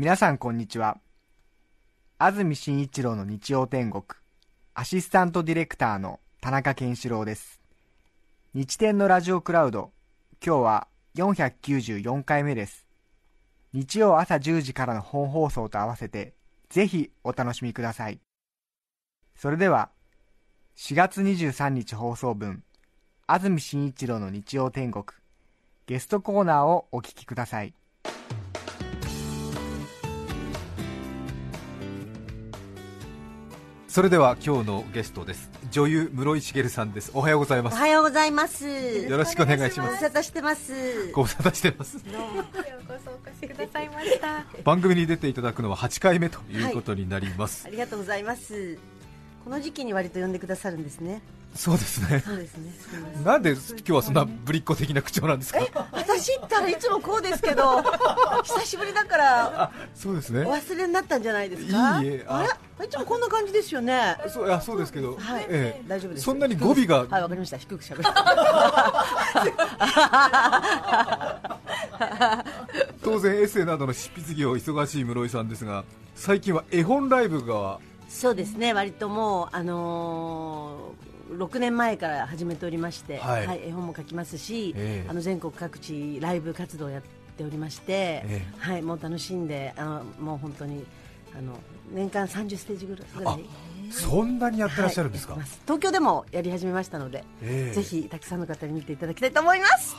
皆さんこんにちは。安住紳一郎の日曜天国アシスタントディレクターの田中健志郎です。日天のラジオクラウド今日は494回目です。日曜朝10時からの本放送と合わせてぜひお楽しみください。それでは4月23日放送分安住紳一郎の日曜天国ゲストコーナーをお聞きください。それでは今日のゲストです。女優室井茂さんです。おはようございます。おはようございます。よろしくお願いします。ご無沙汰してます。ご無沙汰してます。ようこそお越しくださいました。番組に出ていただくのは8回目ということになります、ありがとうござます。この時期に割と呼んでくださるんですね。そうですね。そうですね。なんで今日はそんなぶりっ子的な口調なんですか？私ったらいつもこうですけど 久しぶりだからあそうですね。お忘れになったんじゃないですか？いいえああれいつもこんな感じですよね。そういやそうですけど、はい、ええ。大丈夫です。そんなに語尾がはいわかりました。低くしゃべる。当然エッセイなどの執筆業忙しい室井さんですが最近は絵本ライブが。そうですね。割ともうあのー6年前から始めておりまして、はい。絵本も書きますし、ええ。あの全国各地ライブ活動をやっておりまして、えはい、もう楽しんであのもう本当にあの年間30ステージぐらい。そんなにやってらっしゃるんですか、はいす。東京でもやり始めましたので、ええ。ぜひたくさんの方に見ていただきたいと思います。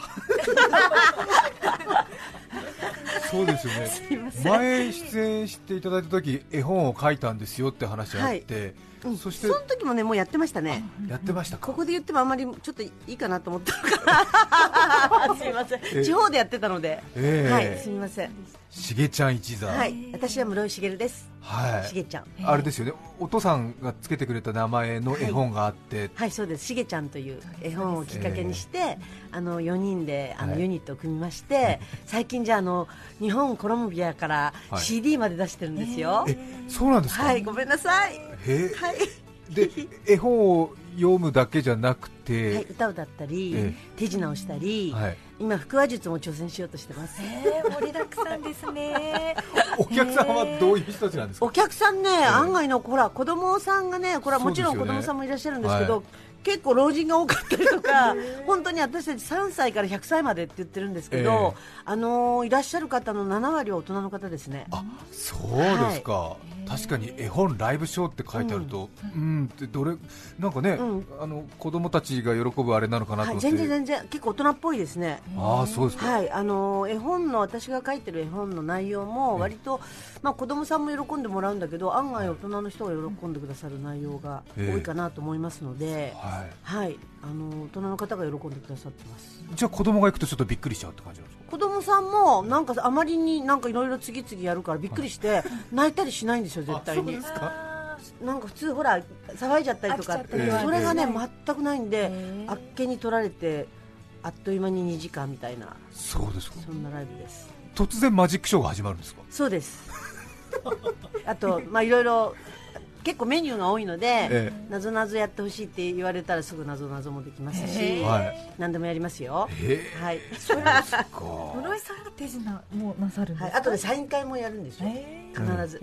そうですよね。前出演していただいた時絵本を書いたんですよって話があって、うんそして。その時もねもうやってましたね。やってましたか。ここで言ってもあまりちょっといいかなと思ったのかな。すみません。え。地方でやってたので、ええ。はいすみません。しげちゃん一座。はい。私は室井茂です。はい。しげちゃん。あれですよね。お父さんがつけてくれた名前の絵本があって、はいそうです。しげちゃんという絵本をきっかけにして、あの4人であのはい。ユニットを組みまして、最近じゃああの日本コロンビアからはい。CD まで出してるんですよ。えそうなんですか、はいごめんなさいへえ。はい。で絵本を読むだけじゃなくはい、て、歌を歌ったり、え手品をしたり、はい。今腹話術も挑戦しようとしてます。えー、盛りだくさんですね。お客さんはどういう人たちなんですか、お客さんね、案外のほら子供さんがね、これはもちろん子供さんもいらっしゃるんですけど、はい。結構老人が多かったりとか、本当に私たち3歳から100歳までって言ってるんですけど、あのーいらっしゃる方の7割は大人の方ですね。あそうですか、確かに絵本ライブショーって書いてあると、うん、ってどれなんかね、うん。あの子供たちが喜ぶあれなのかなとはい、思って、全然全然結構大人っぽいですね。ああそうですか、はい、あのー絵本の私が書いてる絵本の内容も割と、まあ、子供さんも喜んでもらうんだけど案外大人の人が喜んでくださる内容が多いかなと思いますので、はい、はい、あのー大人の方が喜んでくださってます。じゃあ子供が行くとちょっとびっくりしちゃうって感じなんですか？子供さんもなんかあまりになんかいろいろ次々やるからびっくりして泣いたりしないんですよ絶対に。あそうですか？なんか普通ほら騒いじゃったりとかそれがねえ全くないんであっけに取られてあっという間に2時間みたいなそうですか。そんなライブです。突然マジックショーが始まるんですか？そうです。あとまあいろいろ結構メニューが多いので、えなぞなぞやってほしいって言われたらすぐなぞなぞもできますし、何でもやりますよ。えはい、それか。室井さんが手品もなさるんですはい、か、あとでサイン会もやるんですよ。え必ず、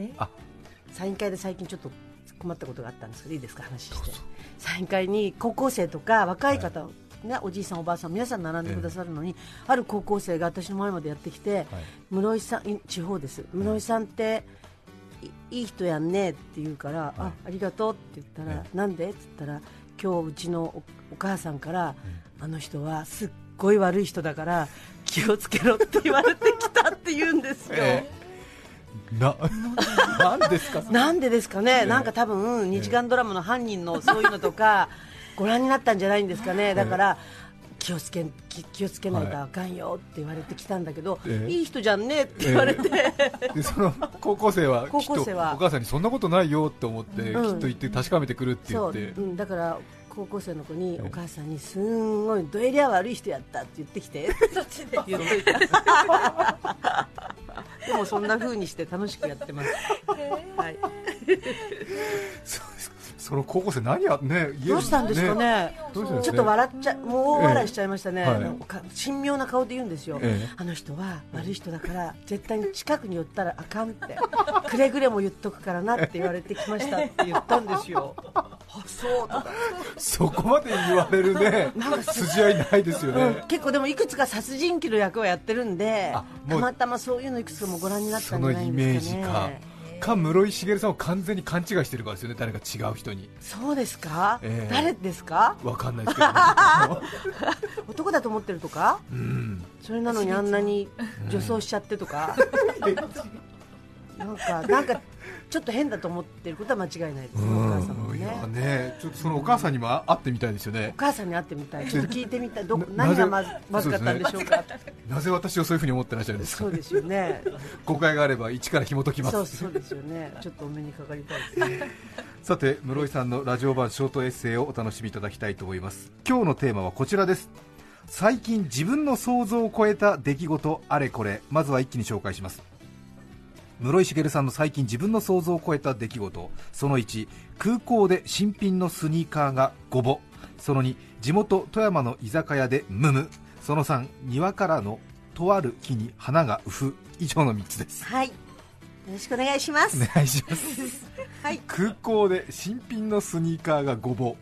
サイン会で最近ちょっと困ったことがあったんですけどいいですか話して。サイン会に高校生とか若い方、ね、おじいさんおばあさん皆さん並んでくださるのに、ある高校生が私の前までやってきて、室井さんい地方です。室井さんっていいい人やんねって言うから、あありがとうって言ったら、えなんで？って言ったら今日うちのおお母さんから、あの人はすっごい悪い人だから気をつけろって言われてきたって言うんですよ。えな なんですか？なんでですかね、なんか多分2時間ドラマの犯人のそういうのとかご覧になったんじゃないんですかね、だから気をつけ気気をつけないとあかんよって言われてきたんだけど、ええ。いい人じゃんねって言われて、でその高校生はきっと高校生は。お母さんにそんなことないよと思って、うん。きっと言って確かめてくるって言そう、って。う。ん、だから高校生の子にええお母さんにすんごいどえりゃ悪い人やったって言ってきて。言っといてでもそんな風にして楽しくやってます、はい、その高校生何やね家どうしたんですかね。ね。ちょっと笑っちゃもう大笑いしちゃいましたね、ええ。はいなんか神妙な顔で言うんですよ、ええ。あの人は悪い人だから絶対に近くに寄ったらあかんって。くれぐれも言っとくからなって言われてきましたって言ったんですよ。あ そうとか、そこまで言われるね 筋合いないですよね、うん、結構でもいくつか殺人鬼の役をやってるんでたまたまそういうのいくつかもご覧になったそんじゃないのイメーんですか。ねジかか室井茂さんを完全に勘違いしてるからですよね。誰か違う人に。そうですか、ええ。誰ですか？わかんないですけど、男だと思ってるとか？うん。それなのにあんなに女装しちゃってとか、なんかなんかちょっと変だと思ってることは間違いないです、お母さんもね。やねちょっとそのお母さんにも会ってみたいですよね。お母さんに会ってみたい。ちょっと聞いてみたい。どな何がまずまずかったんでしょうか。なぜ私をそういうふうに思ってらっしゃるんですか？そうですよね。誤解があれば一から紐解きます。そうそうですよね。ちょっとお目にかかりたいです。ねさて室井さんのラジオ版ショートエッセイをお楽しみいただきたいと思います。今日のテーマはこちらです。最近自分の想像を超えた出来事あれこれ。まずは一気に紹介します室井茂さんの最近自分の想像を超えた出来事。その1空港で新品のスニーカーがごぼ。その2地元富山の居酒屋でムム。その3庭からのとある木に花がうふ以上の3つです。はい。よろしくお願いします、お願いします。はい。空港で新品のスニーカーがごぼ。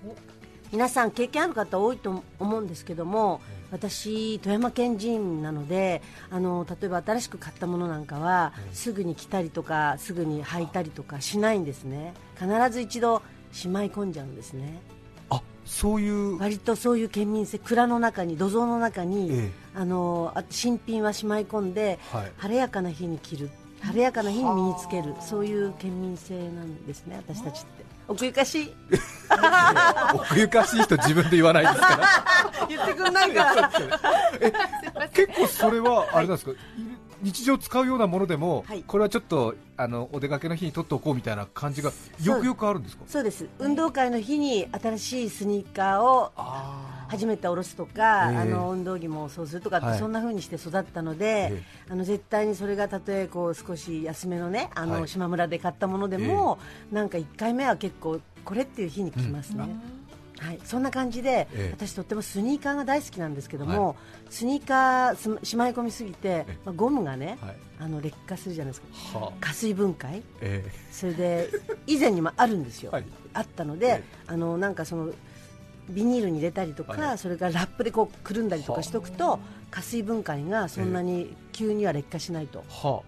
皆さん経験ある方多いと思うんですけども私、富山県人なのであの例えば新しく買ったものなんかはすぐに着たりとかすぐに履いたりとかしないんですね。必ず一度しまい込んじゃうんですね。あそういう。割とそういう県民性蔵の中に土蔵の中に、ええ。あのあ新品はしまい込んで、はい。晴れやかな日に着る。晴れやかな日に身につける。そういう県民性なんですね私たちって奥ゆかしい。奥ゆかしい人自分で言わないですから。言ってくんないから。結構それはあれなんですか、日常使うようなものでも、はい。これはちょっとあのお出かけの日に取っておこうみたいな感じがよくよくあるんですか？そうです。運動会の日に新しいスニーカーをあ初めて下ろすとか、ええ。あの運動着もそうするとかそんな風にして育ったので、えあの絶対にそれがたとえこう少し安めのねあの、はい。島村で買ったものでも、なんか1回目は結構これっていう日に着ますね、はい、そんな感じで、ええ。私とってもスニーカーが大好きなんですけども、スニーカーすしまい込みすぎてえ、まあ、ゴムがね、はい。あの劣化するじゃないですか。はあ。加水分解。えそれで以前にもあるんですよ、はい。あったので、はいあのなんかそのビニールに入れたりとか、はい。それからラップでこうくるんだりとかしておくと加水分解がそんなに急には劣化しないと、あ。は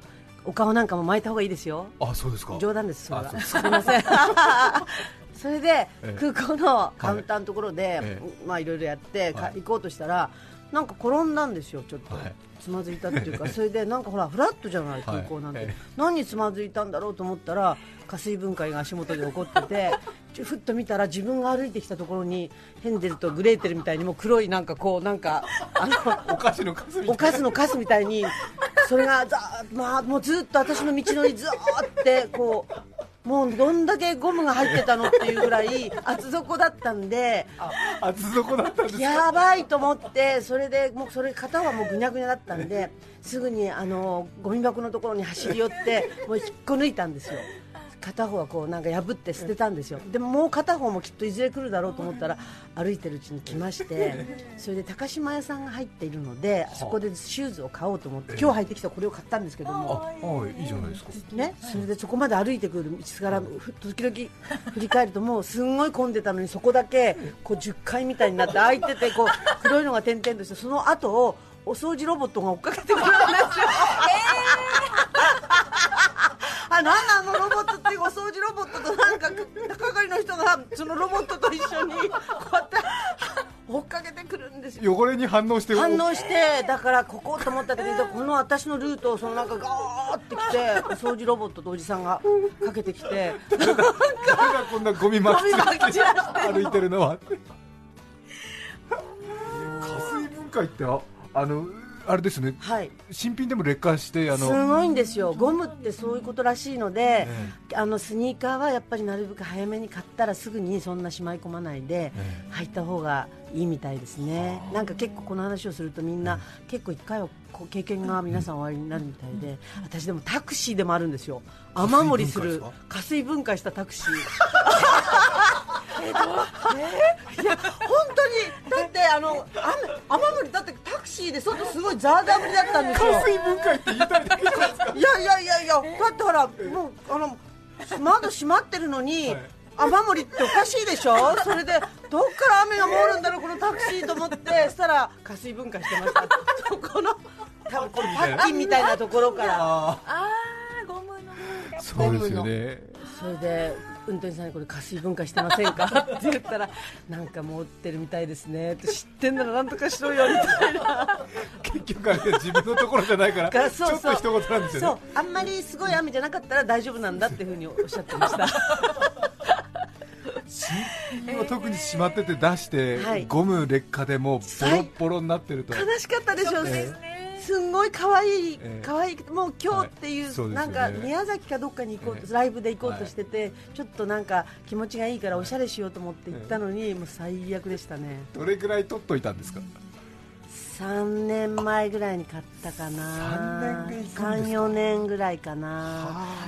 お顔なんかも巻いた方がいいですよ。ああそうですか。冗談ですそれは。あそうですすみません それで、ええ。空港のカウンターのところで、えまあいろいろやって、行こうとしたらなんか転んだんですよちょっと、はい。つまずいたっていうか。それでなんかほらフラットじゃない空港なんて、何につまずいたんだろうと思ったら加水分解が足元で起こっててちょふっと見たら自分が歩いてきたところにヘンデルとグレーテルみたいにもう黒いなんかこうなんかあのお菓子のカスみたいにそれがざまあもうずっと私の道のりずーってこうもうどんだけゴムが入ってたのっていうぐらい厚底だったんで厚底だったんですか？やばいと思ってそれでもうそれ片はもうぐにゃぐにゃだったんですぐにあのゴミ箱のところに走り寄ってもう引っこ抜いたんですよ片方はこうなんか破って捨てたんですよ。でももう片方もきっといずれ来るだろうと思ったら歩いてるうちに来ましてそれで高島屋さんが入っているのでそこでシューズを買おうと思って今日履いてきたこれを買ったんですけどもあはいいいじゃないですか。ね、それでそこまで歩いてくる道からふ時々振り返るともうすんごい混んでたのにそこだけこう10階みたいになって開いててこう黒いのが点々としてその後をお掃除ロボットが追っかけてくるんですよ。あなんなのロボットっていうお掃除ロボットとなんか係の人がそのロボットと一緒にこうやって追っかけてくるんですよ。汚れに反応して反応してだからここと思った時にこの私のルートをそのなんかガーって来てお掃除ロボットとおじさんがかけてきて誰がこんなゴミ巻きて歩いてるのは加水分解ってああのあれですね。はい。新品でも劣化してあすのごいんですよ。ゴムってそういうことらしいので、えあのスニーカーはやっぱりなるべく早めに買ったらすぐにそんなしまい込まないで、え履いた方がいいみたいですね。なんか結構この話をするとみんな、結構一回は経験が皆さんおありになるみたいで、私でもタクシーでもあるんですよ。雨漏りする加水分解したタクシーいや本当にだってあの雨雨漏りだってタクシーで外すごいザーザー降りだったんですよ。加水分解って言いたいだけじゃないですかいやいやいやいやだってほらもうあの窓閉まってるのに、はい。雨漏りっておかしいでしょ？それでどっから雨が漏るんだろうこのタクシーと思ってそしたら加水分解してました。そこの多分このパッキンみたいなところから。ああーゴムの。あそうですよね。それで運転手さんにこれ加水分解してませんか？って言ったらなんか持ってるみたいですね。知ってんならなんとかしろよみたいな。結局あれ自分のところじゃないから がちょっと一言なんですそう。よねあんまりすごい雨じゃなかったら大丈夫なんだっていうふうにおっしゃってました。新品を特にしまってて出して、はい。ゴム劣化でもうボロッボロになってると。悲しかったでしょうえねすんごい可愛いええ。可愛いもう今日っていう,、なんか宮崎かどっかに行こうと、ええ。ライブで行こうとしてて、ちょっとなんか気持ちがいいからおしゃれしようと思って行ったのに、もう最悪でしたね。どれぐらい取っといたんですか？3年前ぐらいに買ったかな。3年がいくんですか？34年ぐらいかな。は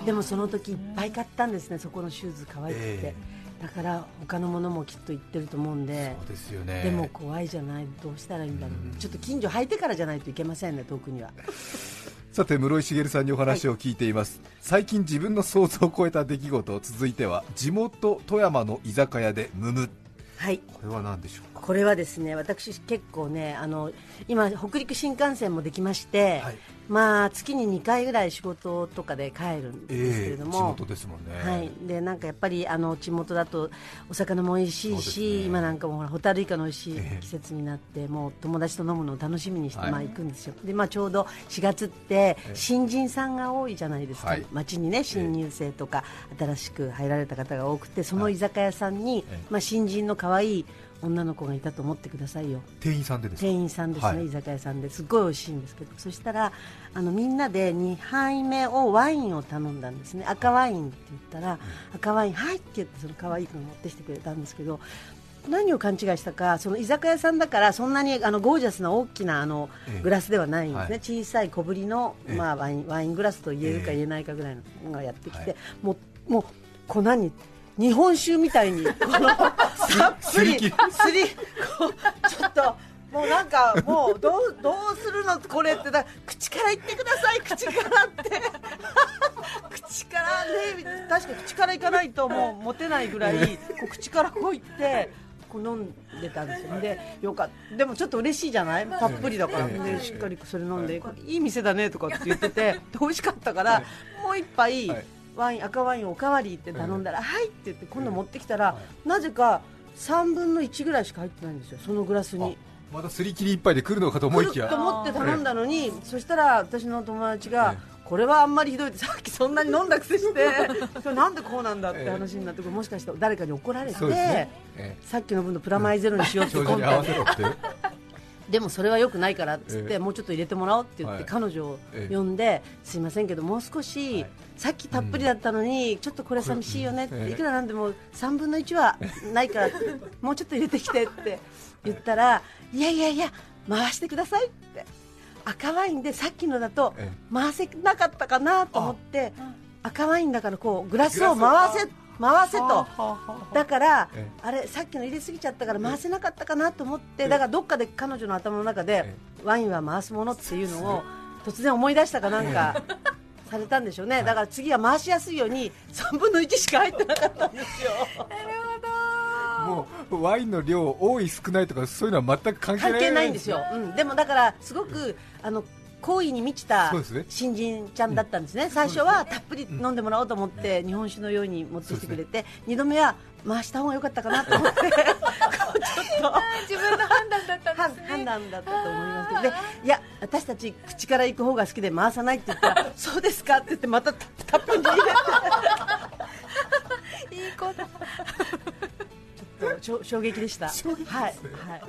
あ。でもその時いっぱい買ったんですねそこのシューズ可愛くて、えだから他のものもきっと言ってると思うんでそうですよね。でも怖いじゃないどうしたらいいんだろう、ちょっと近所履いてからじゃないといけませんね遠くには。さて室井茂さんにお話を聞いています、最近自分の想像を超えた出来事続いては地元富山の居酒屋でムム。はい。これは何でしょうか？これはですね私結構ねあの今北陸新幹線もできまして、はいまあ月に2回ぐらい仕事とかで帰るんですけれども、地元ですもんね、はい、でなんかやっぱりあの地元だとお魚も美味しいし、ね。今なんかもほらホタルイカの美味しいええ。季節になって、もう友達と飲むのを楽しみにして、はい。まあ行くんですよ。で、まあ、ちょうど4月ってええ。新人さんが多いじゃないですか、はい。町にね新入生とか新しく入られた方が多くてその居酒屋さんに、ええ。まあ、新人の可愛い女の子がいたと思ってくださいよ。店員さんでですか？店員さんですね、はい。居酒屋さんで。すっごい美味しいんですけど。そしたらあのみんなで2杯目をワインを頼んだんですね。赤ワインって言ったら、赤ワインはいって言ってその可愛い子が持ってきてくれたんですけど何を勘違いしたかその居酒屋さんだからそんなにあのゴージャスな大きなあのええ。グラスではないんですね、はい。小さい小ぶりの、ええ。まあ、ワインワイングラスと言えるかええ言えないかぐらいのがやってきて、はい。もうもう粉に日本酒みたいに このたっぷりすりこうちょっともうなんかもうどうどうするの？これってだ口から言ってください口からって。口からね確か口からいかないともう持てないぐらいこう口からこういってこう飲んでたんですよ。でよかった。でもちょっと嬉しいじゃない？たっぷりだか。ら、ええでしっかりそれ飲んで、い。い店だねとかって言ってて美味しかったから、もう一杯、はいワイン赤ワインおかわりって頼んだら、はいって言って今度持ってきたら、なぜか3分の1ぐらいしか入ってないんですよそのグラスに。あまたすり切り一杯で来るのかと思いき来るとや思って頼んだのに、そしたら私の友達が、えこれはあんまりひどいってさっきそんなに飲んだくせして なんでこうなんだって話になって、もしかして誰かに怒られて、ね、えさっきの分のプラマイゼロにしようえって今回ろってでもそれは良くないからっつって、ええ。もうちょっと入れてもらおうって言って、はい。彼女をええ呼んで、すいませんけどもう少し、はい。さっきたっぷりだったのに、ちょっとこれ寂しいよねって、ええいくらなんでも3分の1は ないからもうちょっと入れてきてって言ったら、いやいやいや回してくださいって。赤ワインでさっきのだとえ回せなかったかなと思って赤ワインだからこうグラスを回せ回せと。だから、えあれさっきの入れすぎちゃったから回せなかったかなと思って、だからどっかで彼女の頭の中で、えワインは回すものっていうのを突然思い出したかなんかされたんでしょうね、だから次は回しやすいように3分の1しか入ってなかったんですよ。もうワインの量多い少ないとかそういうのは全く関係ない関係ないんですよ、うん、でもだからすごくあの好意に満ちた新人ちゃんだったんですね、最初はたっぷり飲んでもらおうと思って、日本酒のように持ってきてくれて、2度目は回した方が良かったかなと思って、ちょっと。自分の判断だったん判ですね。判断だったと思いますけど。でいや私たち口から行く方が好きで回さないって言ったら そうですかって言ってまたたたっぷり入れていい子だちょっとしょ衝撃でした。衝撃ですね。はい、はい、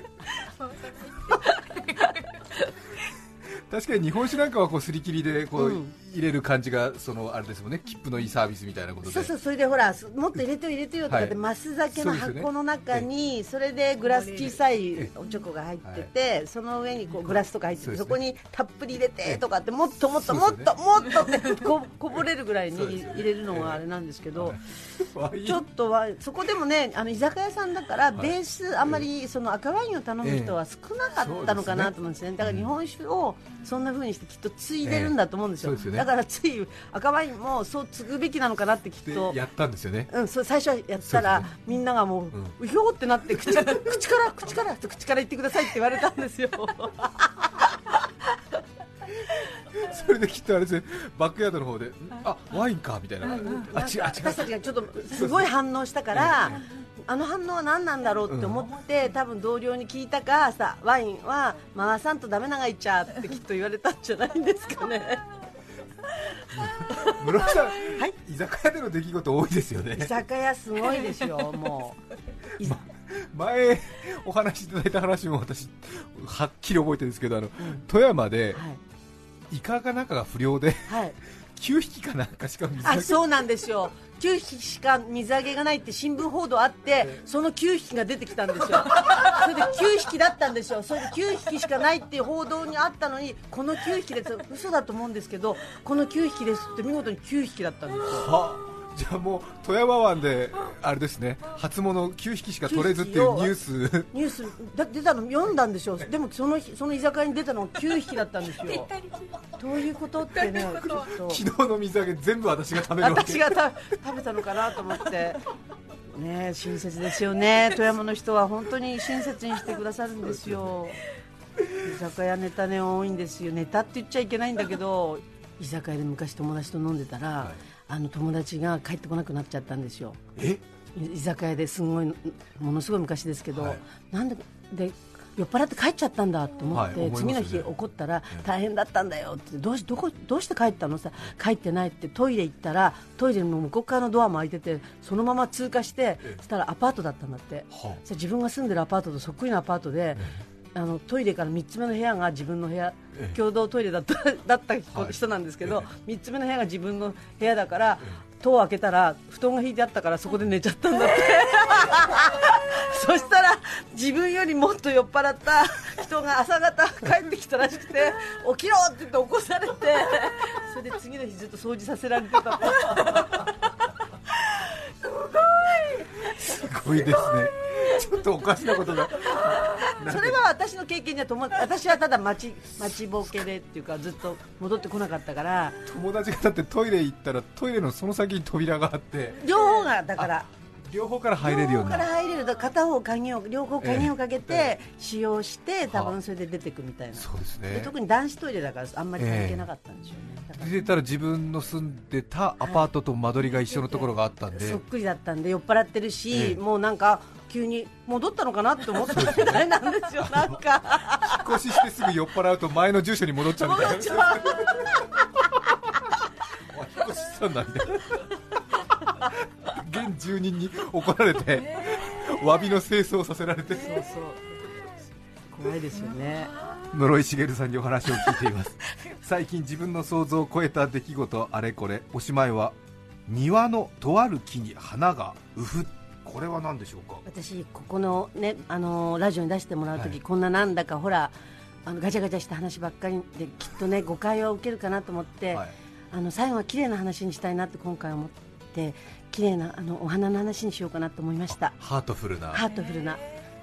確かに日本酒なんかはこうすり切りでこう、うん。入れる感じがそのあれですもんね。切符のいいサービスみたいなことで。そうそうそれでほらすもっと入れてよ入れてよとかって、はい。マス酒の箱の中にそれでグラス小さいおチョコが入ってて、その上にこうグラスとか入っててそ,、こにたっぷり入れてとかってもっともっともっともっとってここぼれるぐらいに入れるのがあれなんですけど、ちょっとはそこでもねあの居酒屋さんだからベースあんまりその赤ワインを頼む人は少なかったのかなと思うんですね。だから日本酒をそんな風にしてきっと継いでるんだと思うんですよだからつい赤ワインもそう継ぐべきなのかなってきっと。でやったんですよね。うん、そう最初やったら、そうですみんながもう、ん。うひょーってなって口 口から口から口から言ってくださいって言われたんですよ。それできっとあれですねバックヤードの方であワインかみたいな。あ違うなんかあ違う私たちがちょっとすごい反応したからあの反応は何なんだろうって思って、多分同僚に聞いたかさワインは回さんとダメながいっちゃってきっと言われたんじゃないんですかね 室井さん、はい。居酒屋での出来事多いですよ居ね酒屋すごいですよもう。い 前お話しいただいた話も私はっきり覚えてるんですけどあの、富山ではい、イカかなんかが不良ではい、9匹かなんかしか水揚げあそうなんですよ。9匹しか水揚げがないって新聞報道あってその9匹が出てきたんですよ。それで9匹だったんですよ。それで9匹しかないっていう報道にあったのにこの9匹です。嘘だと思うんですけどこの9匹ですって見事に9匹だったんですよ。はじゃあもう富山湾であれですね初物9匹しか取れずっていうニュース。ニュース。だ出たの読んだんでしょでもその日その居酒屋に出たのが9匹だったんですよ。どういうこと？ってねちょっと。昨日の水揚げ全部私が食べるわけ私がた食べたのかなと思って。ねえ親切ですよね。富山の人は本当に親切にしてくださるんですよ。居酒屋ネタね多いんですよ。ネタって言っちゃいけないんだけど居酒屋で昔友達と飲んでたら、はいあの友達が帰ってこなくなっちゃったんですよ。え？居酒屋ですごいものすごい昔ですけど、はい。なんでで酔っ払って帰っちゃったんだと思って、はい次の日怒ったら大変だったんだよってどうしどこどうして帰ったの？さ帰ってないってトイレ行ったらトイレの向こう側のドアも開いててそのまま通過してそしたらアパートだったんだって、はあ。自分が住んでるアパートとそっくりなアパートで、あのトイレから3つ目の部屋が自分の部屋ええ。共同トイレだっただったはい人なんですけど、え3つ目の部屋が自分の部屋だから、戸を開けたら布団が引いてあったからそこで寝ちゃったんだって。そしたら自分よりもっと酔っ払った人が朝方帰ってきたらしくて起きろって言って起こされてそれで次の日ずっと掃除させられてたって すごいですね ちょっとおかしなことが それは私の経験じゃ私はただ待ち待ちぼけでっていうかずっと戻ってこなかったから。友達がだってトイレ行ったらトイレのその先に扉があって。両方がだから両方から入れるように両方から入れるだから片方鍵を両方鍵をかけえて使用して多はあ。分それで出てくみたいな、そうですね。で特に男子トイレだからあんまり関係なかったんでしょうね、出てたら自分の住んでたアパートと間取りが一緒のところがあったんで。そっくりだったんで酔っ払ってるし、ええ。もうなんか急に戻ったのかなって思ったみたいなんですよなんか。引っ越ししてすぐ酔っ払うと前の住所に戻っちゃうみたいな。戻っちゃう。お引っ越ししたんだみたいな現住人に怒られて詫びの清掃させられて。そうそう。怖いですよね。室井茂さんにお話を聞いています。最近自分の想像を超えた出来事あれこれ。おしまいは庭のとある木に花がうふこれは何でしょうか？私ここのねあのラジオに出してもらう時、はい。こんななんだかほらあのガチャガチャした話ばっかりできっとね誤解を受けるかなと思って、はい。あの最後は綺麗な話にしたいなって今回思って綺麗なあのお花の話にしようかなと思いました。ハートフルな。ハートフルな。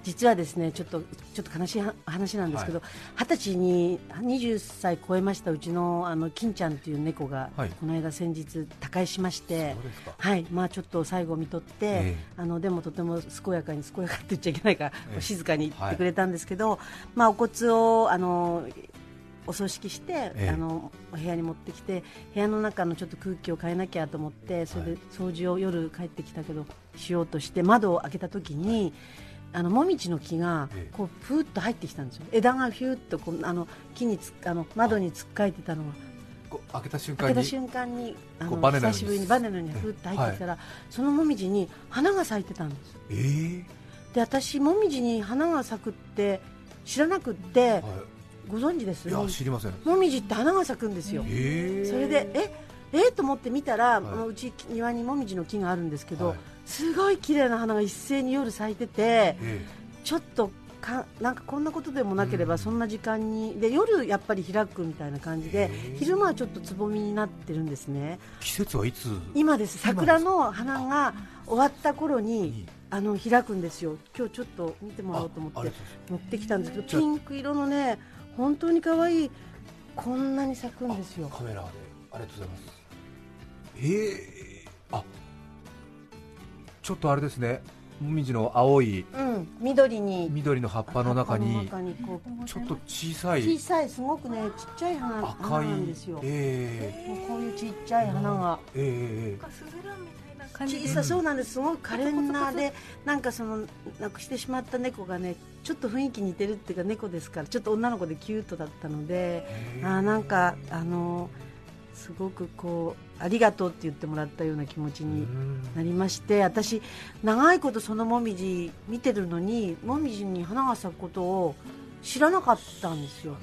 実はですねちょっとちょっと悲しいは話なんですけど二十、歳に20歳超えましたうちのあの金ちゃんという猫が、はい。この間先日他界しましてはい。まあちょっと最後を見とって、ええ。あのでもとても健やかに健やかって言っちゃいけないから、ええ。静かに言ってくれたんですけど、まあお骨をあのお葬式して、ええ。あのお部屋に持ってきて部屋の中のちょっと空気を変えなきゃと思ってそれで掃除を夜帰ってきたけどしようとして窓を開けた時に、あのもみじの木がええ。こうふーっと入ってきたんですよ。枝がヒューッとこうあの木につあの窓につっかえてたのが。開けた瞬開間にけた瞬間にあの久しぶりにバネのようにふーっと入ってきたら、そのもみじに花が咲いてたんです。えーで私もみじに花が咲くって知らなくって、はいご存知です？いや知りません。もみじって花が咲くんですよ。それでええ？と思って見たら、い。あのうち庭にもみじの木があるんですけど、はい。すごい綺麗な花が一斉に夜咲いててえちょっとかなんかこんなことでもなけれうん。ばそんな時間にで夜やっぱり開くみたいな感じで昼間はちょっとつぼみになってるんですね。え季節はいつ？今です。桜の花が終わった頃ににあの開くんですよ。今日ちょっと見てもらおうと思って持ってきたんですけどピンク色のね本当に可愛い。こんなに咲くんですよ。カメラで。ありがとうございます。ええあちょっとあれですね。もみじの青いうん緑に。緑の葉っぱの中に葉っぱの中にこうちょっと小さい。小さいすごくねちっちゃい花赤花いなんですよ、えもうこういうちっちゃい花が。えええなんかスズランみたいな感じで。小さそうなんです。すごい可憐なでなんかその亡くしてしまった猫がねちょっと雰囲気似てるっていうか猫ですからちょっと女の子でキュートだったのでえ。あーなんかあのすごくこうありがとうって言ってもらったような気持ちうにん。なりまして私長いことそのもみじ見てるのにもみじに花が咲くことを知らなかったんですよ。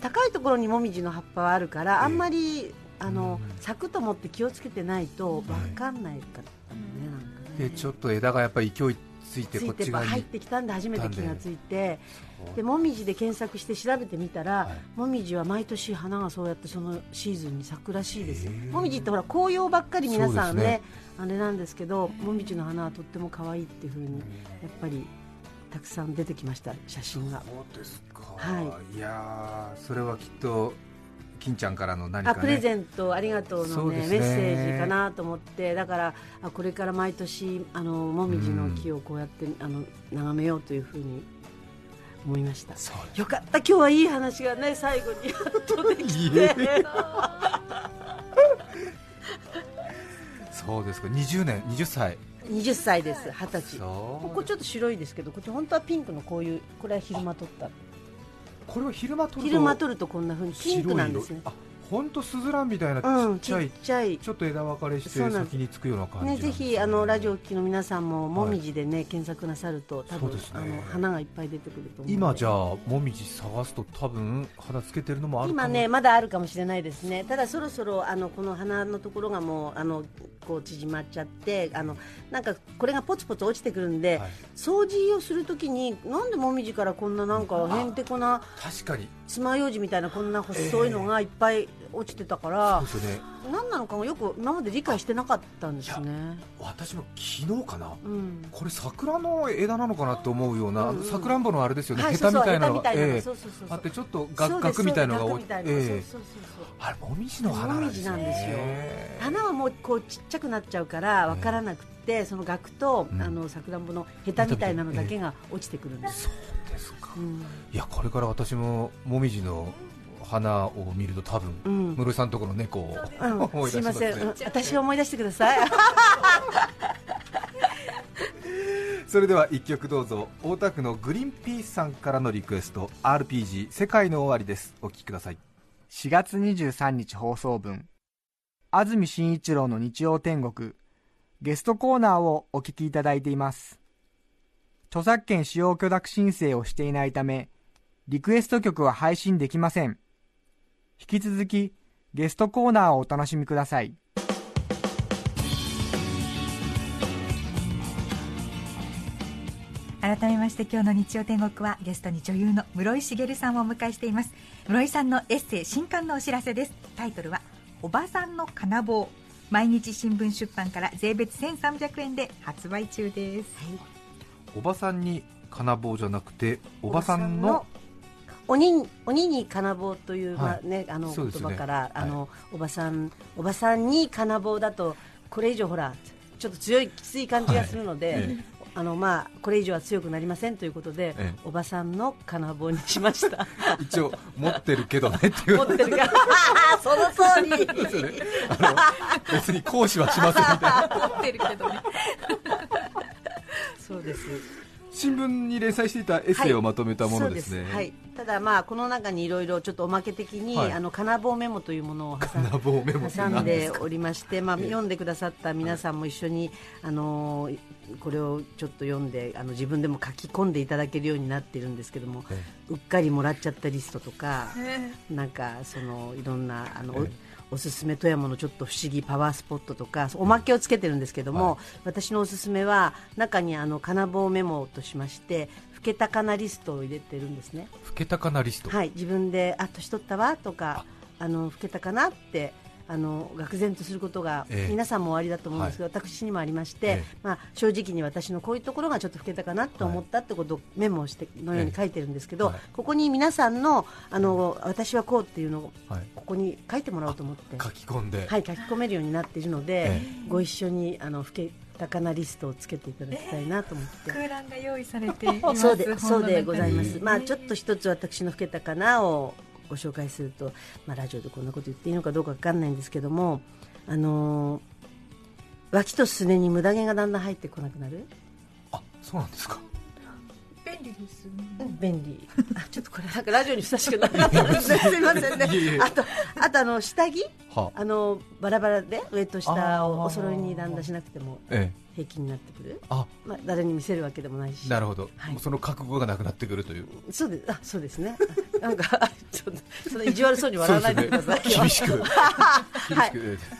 高いところにもみじの葉っぱはあるから、ええ。あんまりあの、うん咲くと思って気をつけてないと分かんないかったのね、なんかね。でちょっと枝がやっぱり勢いついてこってち側に。入ってきたんで初めて気がついて。でもみじで検索して調べてみたら、はい。もみじは毎年花がそうやってそのシーズンに咲くらしいです。へえもみじってほら紅葉ばっかり皆さんねね。あれなんですけどもみじの花はとっても可愛いっていう風にやっぱりたくさん出てきました写真が。そうですか、、はいやーそれはきっと金ちゃんからの何かね。あプレゼントありがとうの、ねね。メッセージかなと思って。だからあこれから毎年あのもみじの木をこうやって、あの眺めようというふうに思いました。そうよかった今日はいい話がね最後にやっとできて。そうですか。20年20歳。20歳です20歳。ここちょっと白いですけどこっち本当はピンクのこういうこれは昼間撮ったこれは昼間撮ると昼間撮るとこんなふうにピンクなんですね。本当スズランみたいなちっっちゃい、ちゃい。ちょっと枝分かれして先につくような感じね、ぜひあのラジオを聴きの皆さんももみじでね、検索なさると多分、あの花がいっぱい出てくると思う今じゃあもみじ探すと多分肌つけてるのもあるかも。今ねまだあるかもしれないですね。ただそろそろあのこの花のところがもうあのこう縮まっちゃってあのなんかこれがポツポツ落ちてくるんで、はい。掃除をするときになんでもみじからこんななんかへんてこな確かに。爪楊枝みたいなこんな細いのがいっぱい落ちてたから、そうですよね。何なのかもよく今まで理解してなかったんですね。私も昨日かな。うん。これ桜の枝なのかなと思うような、うん。うんさくらんぼのあれですよね、はいヘタみたいなのがあってちょっとガッガクみたいなのがそうですそうですガクみたいなええ。そうそうそうそう。あれもみじの花なんですよ花はもうこうちっちゃくなっちゃうからわからなくて、その額と、うん。あのさくらんぼのヘタみたいなのだけが落ちてくるんです、そうですか、うん。いやこれから私ももみじの花を見ると多分、うん。室井さんのところの猫を、うん。思いすいま出しますね。せん、うん。私を思い出してください。それでは一曲どうぞ。大田区のグリーンピースさんからのリクエスト。RPG 世界の終わりです。お聴きください。4月23日放送分。安住紳一郎の日曜天国。ゲストコーナーをお聞きいただいています。著作権使用許諾申請をしていないためリクエスト曲は配信できません引き続きゲストコーナーをお楽しみください。改めまして今日の日曜天国はゲストに女優の室井茂さんをお迎えしています。室井さんのエッセイ新刊のお知らせです。タイトルはおばさんの金棒。毎日新聞出版から税別1300円で発売中です。おばさんに金棒じゃなくておばさんの鬼鬼に金棒という、はい。まあね、あの言葉から、はい。あのおばさんおばさんに金棒だとこれ以上ほらちょっと強いきつい感じがするので、あのまあこれ以上は強くなりませんということで、ええ。おばさんの金棒にしました。一応持ってるけどねっていう。持ってるか。ら その通り。ですよね。あの別に講師はしませんみたいな。持ってるけどね。そうです新聞に連載していたエッセイをまとめたものですね、はいはい、ただまあこの中にいろいろちょっとおまけ的に、はい。あの金棒メモというものを挟んでおりまして、まあ、ええ読んでくださった皆さんも一緒に、あのーこれをちょっと読んであの自分でも書き込んでいただけるようになっているんですけども、えうっかりもらっちゃったリストとか、なんかそのいろんなあの、おすすめ富山のちょっと不思議パワースポットとかおまけをつけてるんですけども、はい。私のおすすめは中にあの金棒メモとしまして老けたかなリストを入れてるんですね。老けたかなリスト、はい、自分であ年取ったわとかあの老けたかなってあの愕然とすることが、ええ。皆さんもおありだと思うんですけど、私にもありまして、ええ。まあ、正直に私のこういうところがちょっと老けたかなと思ったってことをメモをしてのように書いてるんですけど、ええ。はい。ここに皆さんのあの私はこうっていうのをはい。ここに書いてもらおうと思って、書き込んで、はい、書き込めるようになっているので、えご一緒にあの老けたかなリストをつけていただきたいなと思って。空欄が用意されています そうでそうでございます、ええまあ、ちょっと一つ私の老けたかなをご紹介すると、まあ、ラジオでこんなこと言っていいのかどうか分かんないんですけども、あのー脇とすねにムダ毛がだんだん入ってこなくなる、あそうなんですか。便利です便利。あちょっとこれ。なんかラジオにふさわしくなかったですねすいませんね。あとあとあの下着？はあ。のバラバラで上と下をお揃いにだんだんしなくてもえ平均になってくる、あ。まあ、誰に見せるわけでもないし。なるほど、はい。もうその覚悟がなくなってくるという。そうです。あそうですね。なんかちょっとその意地悪そうに笑わないでくださいよ。厳しく。厳しはい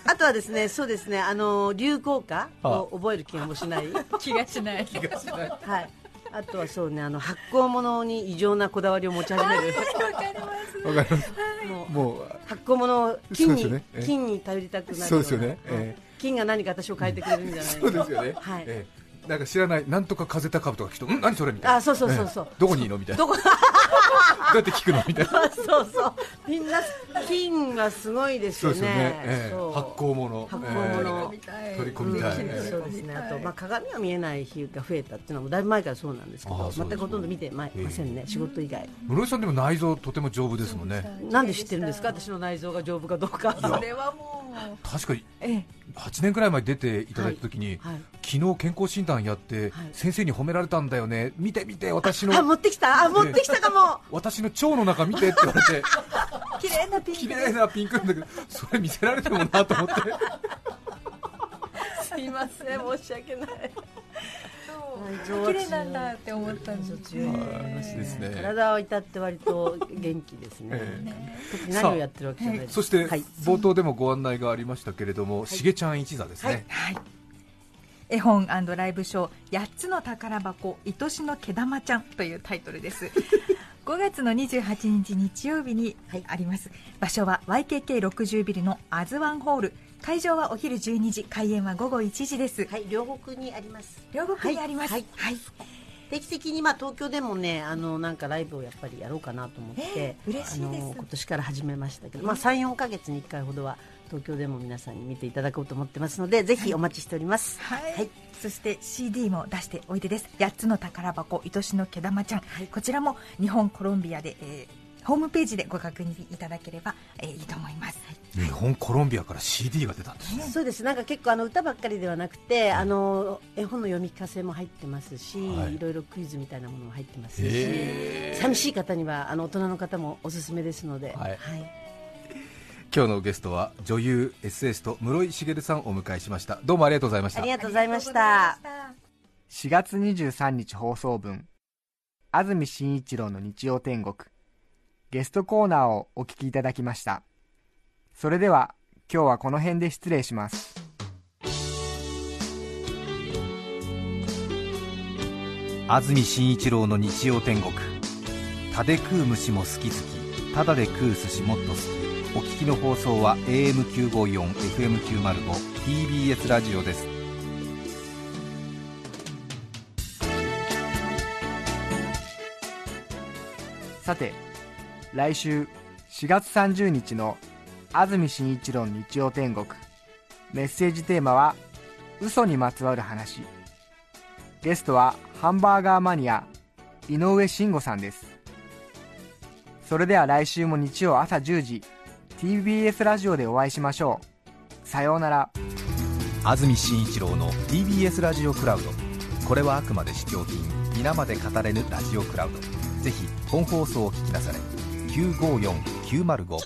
あとはですね、そうですね、あの流行歌を覚える気がもしない。気がしない。え気がしない。はい。あとはそうね、あの発酵物に異常なこだわりを持ち始める。わかりますもうもう発酵物を金に、ね。ええ。金に頼りたくなる。そうですよね。はいえ。金が何か私を変えてくれるんじゃないそうですよね、はい。ええなんか知らないなんとか風たかぶとか聞くとん。何それみたいな。あ、そうそうそうそう。ええ。どこにいいのみたいな。どこ？どうやって聞くのみたいな。そうそう。みんな金はすごいですよね。そうですよね、ええ。そう。発酵物。発酵物。ええ。取り込みたい、そうですね、あと、まあ、鏡が見えない日が増えたっていうのもだいぶ前からそうなんですけど全くほとんど見てまいませんね、仕事以外。室井さんでも内臓とても丈夫ですもんね。なんで知ってるんですか？私の内臓が丈夫かどうか。それはもう確かにええ。8年くらい前に出ていただいた時に、はい。昨日健康診断やって、はい。先生に褒められたんだよね。見て見て私あの持ってきた。あ持ってきたかも。私の腸の中見てって言われて。綺麗なピンク。綺麗なピンクだけどそれ見せられてもなと思って。すいません申し訳ない綺麗なんだって思ったんです強いと思いますですね。体は至って割と元気ですね、え特に何をやってるわけじゃないです。そして、はい。冒頭でもご案内がありましたけれども、しげちゃん一座ですね、絵本ライブショー8つの宝箱愛しの毛玉ちゃんというタイトルです。5月の28日日曜日にはいあります、場所は YKK60 ビルのアズワンホール会場はお昼12時開演は午後1時です。はい両国にあります。両国にあります。はいはい。定期的にまあ東京でもねあのなんかライブをやっぱりやろうかなと思って、えー嬉しいです。あの今年から始めましたけど、まあ三四ヶ月に1回ほどは東京でも皆さんに見ていただこうと思ってますのでぜひお待ちしております。はい、そして CD も出しておいでです。8つの宝箱愛しの毛玉ちゃん、こちらも日本コロンビアで、えーホームページでご確認いただければ、えーいいと思います、日本コロンビアから CD が出たんですね。そうです。なんか結構あの歌ばっかりではなくて、あの絵本の読み聞かせも入ってますし、はい。い、ろいろクイズみたいなものも入ってますし寂しい方にはあの大人の方もおすすめですので、はい。今日のゲストは女優エッセイスト室井茂さんをお迎えしました。どうもありがとうございました。ありがとうございました。4月23日放送分。安住紳一郎の日曜天国ゲストコーナーをお聞きいただきました。それでは今日はこの辺で失礼します。安住紳一郎の日曜天国。食べ食う虫も好き好きただで食う寿司もっと好き。お聞きの放送は AM954、FM905、TBS ラジオです。さて来週4月30日の安住紳一郎日曜天国。メッセージテーマは嘘にまつわる話。ゲストはハンバーガーマニア井上慎吾さんです。それでは来週も日曜朝10時 TBS ラジオでお会いしましょう。さようなら。安住紳一郎の TBS ラジオクラウド。これはあくまで試供品皆まで語れぬラジオクラウド。ぜひ本放送を聞きなされ。954-905